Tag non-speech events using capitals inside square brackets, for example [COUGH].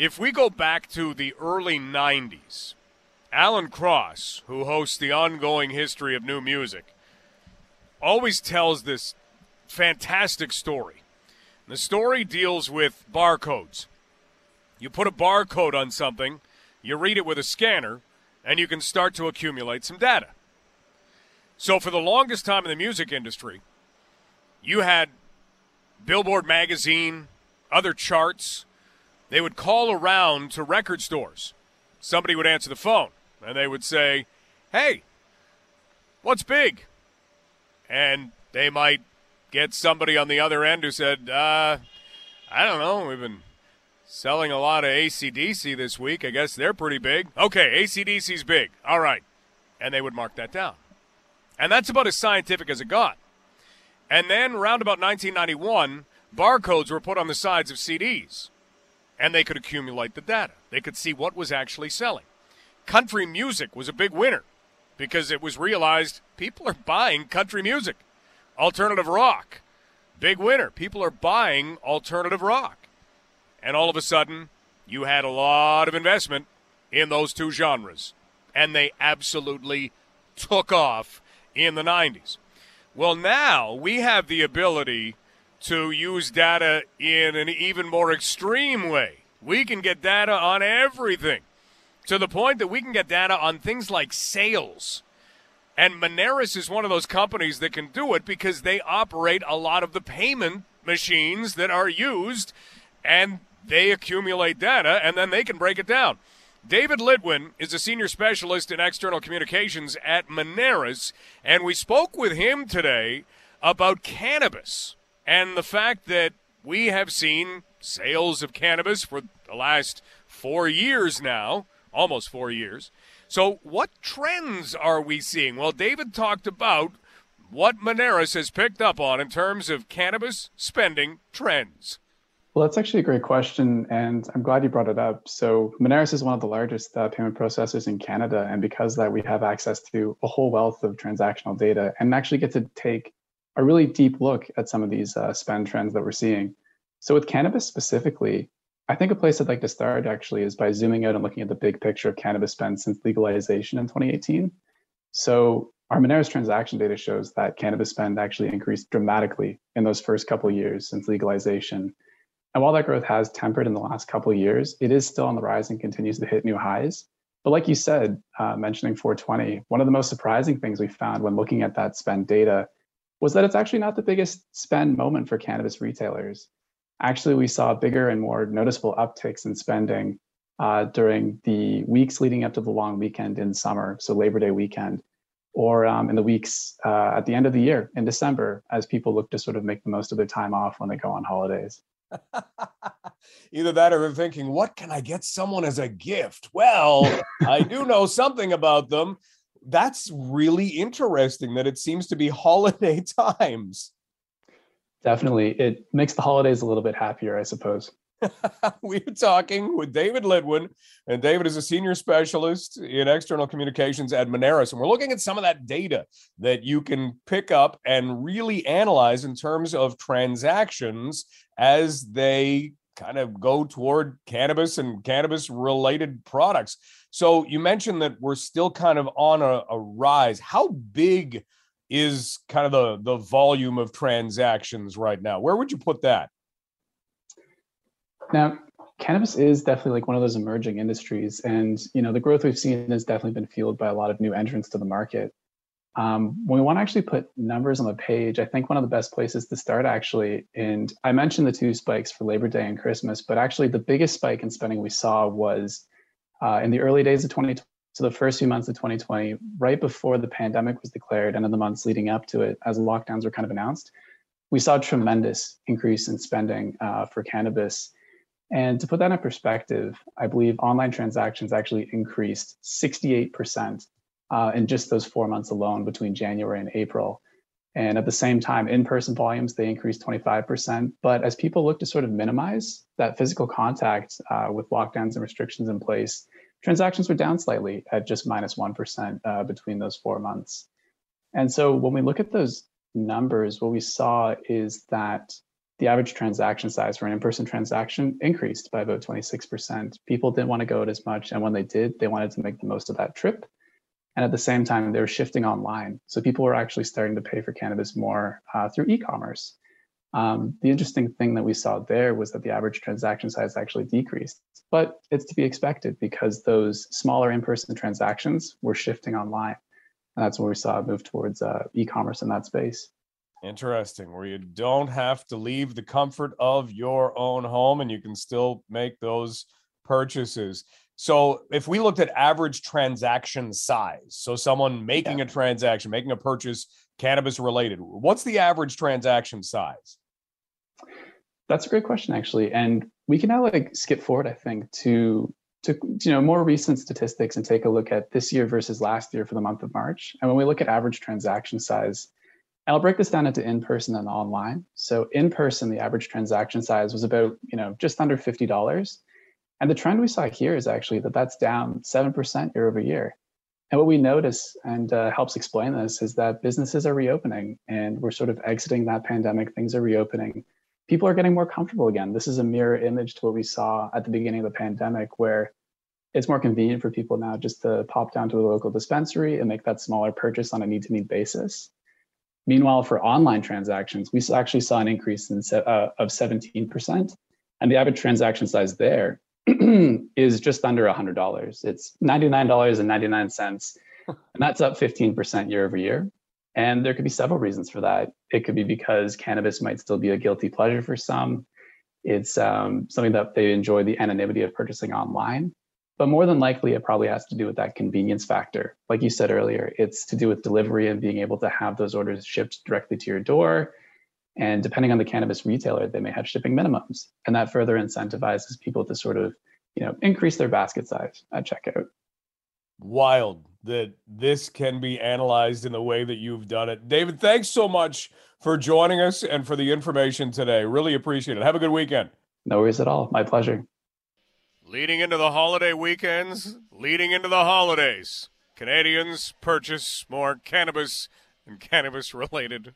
if we go back to the early 90s, Alan Cross, who hosts the ongoing history of new music, always tells this fantastic story. The story deals with barcodes. You put a barcode on something, you read it with a scanner, and you can start to accumulate some data. So, for the longest time in the music industry, you had Billboard magazine, other charts. They would call around to record stores. Somebody would answer the phone and they would say, Hey, what's big? And they might get somebody on the other end who said, uh, I don't know. We've been selling a lot of ACDC this week. I guess they're pretty big. Okay, ACDC's big. All right. And they would mark that down. And that's about as scientific as it got. And then, around about 1991, barcodes were put on the sides of CDs. And they could accumulate the data. They could see what was actually selling. Country music was a big winner because it was realized people are buying country music. Alternative rock, big winner. People are buying alternative rock. And all of a sudden, you had a lot of investment in those two genres. And they absolutely took off in the 90s. Well, now we have the ability to use data in an even more extreme way. We can get data on everything to the point that we can get data on things like sales. And Moneris is one of those companies that can do it because they operate a lot of the payment machines that are used and they accumulate data and then they can break it down. David Litwin is a senior specialist in external communications at Moneris, and we spoke with him today about cannabis and the fact that we have seen sales of cannabis for the last four years now, almost four years. So, what trends are we seeing? Well, David talked about what Moneris has picked up on in terms of cannabis spending trends. Well, that's actually a great question, and I'm glad you brought it up. So, Moneris is one of the largest uh, payment processors in Canada, and because that, we have access to a whole wealth of transactional data and actually get to take a really deep look at some of these uh, spend trends that we're seeing. So, with cannabis specifically, I think a place I'd like to start actually is by zooming out and looking at the big picture of cannabis spend since legalization in 2018. So, our Moneris transaction data shows that cannabis spend actually increased dramatically in those first couple years since legalization and while that growth has tempered in the last couple years, it is still on the rise and continues to hit new highs. But like you said, uh, mentioning 420, one of the most surprising things we found when looking at that spend data was that it's actually not the biggest spend moment for cannabis retailers. Actually, we saw bigger and more noticeable upticks in spending uh, during the weeks leading up to the long weekend in summer, so Labor Day weekend, or um, in the weeks uh, at the end of the year in December, as people look to sort of make the most of their time off when they go on holidays. [LAUGHS] Either that or they're thinking, what can I get someone as a gift? Well, I do [LAUGHS] know something about them. That's really interesting that it seems to be holiday [LAUGHS] times. Definitely. It makes the holidays a little bit happier, I suppose. [LAUGHS] We're talking with David Litwin, and David is a senior specialist in external communications at Moneris. And we're looking at some of that data that you can pick up and really analyze in terms of transactions as they kind of go toward cannabis and cannabis related products. So you mentioned that we're still kind of on a, a rise. How big is kind of the, the volume of transactions right now? Where would you put that? Now, cannabis is definitely like one of those emerging industries, and you know the growth we've seen has definitely been fueled by a lot of new entrants to the market. Um, when we want to actually put numbers on the page, I think one of the best places to start actually, and I mentioned the two spikes for Labor Day and Christmas, but actually the biggest spike in spending we saw was uh, in the early days of 2020. So the first few months of 2020, right before the pandemic was declared, and in the months leading up to it, as lockdowns were kind of announced, we saw a tremendous increase in spending uh, for cannabis. And to put that in perspective, I believe online transactions actually increased 68% uh, in just those four months alone between January and April. And at the same time, in person volumes, they increased 25%. But as people look to sort of minimize that physical contact uh, with lockdowns and restrictions in place, transactions were down slightly at just minus 1 uh, between those four months. And so when we look at those numbers, what we saw is that the average transaction size for an in-person transaction increased by about 26%. People didn't want to go out as much, and when they did, they wanted to make the most of that trip. And at the same time, they were shifting online. So people were actually starting to pay for cannabis more uh, through e-commerce. Um, the interesting thing that we saw there was that the average transaction size actually decreased, but it's to be expected because those smaller in-person transactions were shifting online. And that's where we saw a move towards uh, e-commerce in that space. Interesting, where you don't have to leave the comfort of your own home and you can still make those purchases. So, if we looked at average transaction size, so someone making yeah. a transaction, making a purchase cannabis related, what's the average transaction size? That's a great question, actually. And we can now like skip forward, I think, to to you know more recent statistics and take a look at this year versus last year for the month of March. And when we look at average transaction size, and I'll break this down into in-person and online. So in person, the average transaction size was about, you know, just under $50. And the trend we saw here is actually that that's down 7% year over year. And what we notice and uh, helps explain this is that businesses are reopening and we're sort of exiting that pandemic. Things are reopening. People are getting more comfortable again. This is a mirror image to what we saw at the beginning of the pandemic, where it's more convenient for people now just to pop down to a local dispensary and make that smaller purchase on a need to need basis. Meanwhile, for online transactions, we actually saw an increase in, uh, of 17%. And the average transaction size there [CLEARS THROAT] is just under $100. It's $99.99. and that's up 15% year over year. And there could be several reasons for that. It could be because cannabis might still be a guilty pleasure for some. It's um, something that they enjoy the anonymity of purchasing online. But more than likely, it probably has to do with that convenience factor. Like you said earlier, it's to do with delivery and being able to have those orders shipped directly to your door. And depending on the cannabis retailer, they may have shipping minimums. And that further incentivizes people to sort of, you know, increase their basket size at checkout. Wild that this can be analyzed in the way that you've done it. David, thanks so much for joining us and for the information today. Really appreciate it. Have a good weekend. No worries at all. My pleasure. Leading into the holiday weekends, leading into the holidays, Canadians purchase more cannabis and cannabis related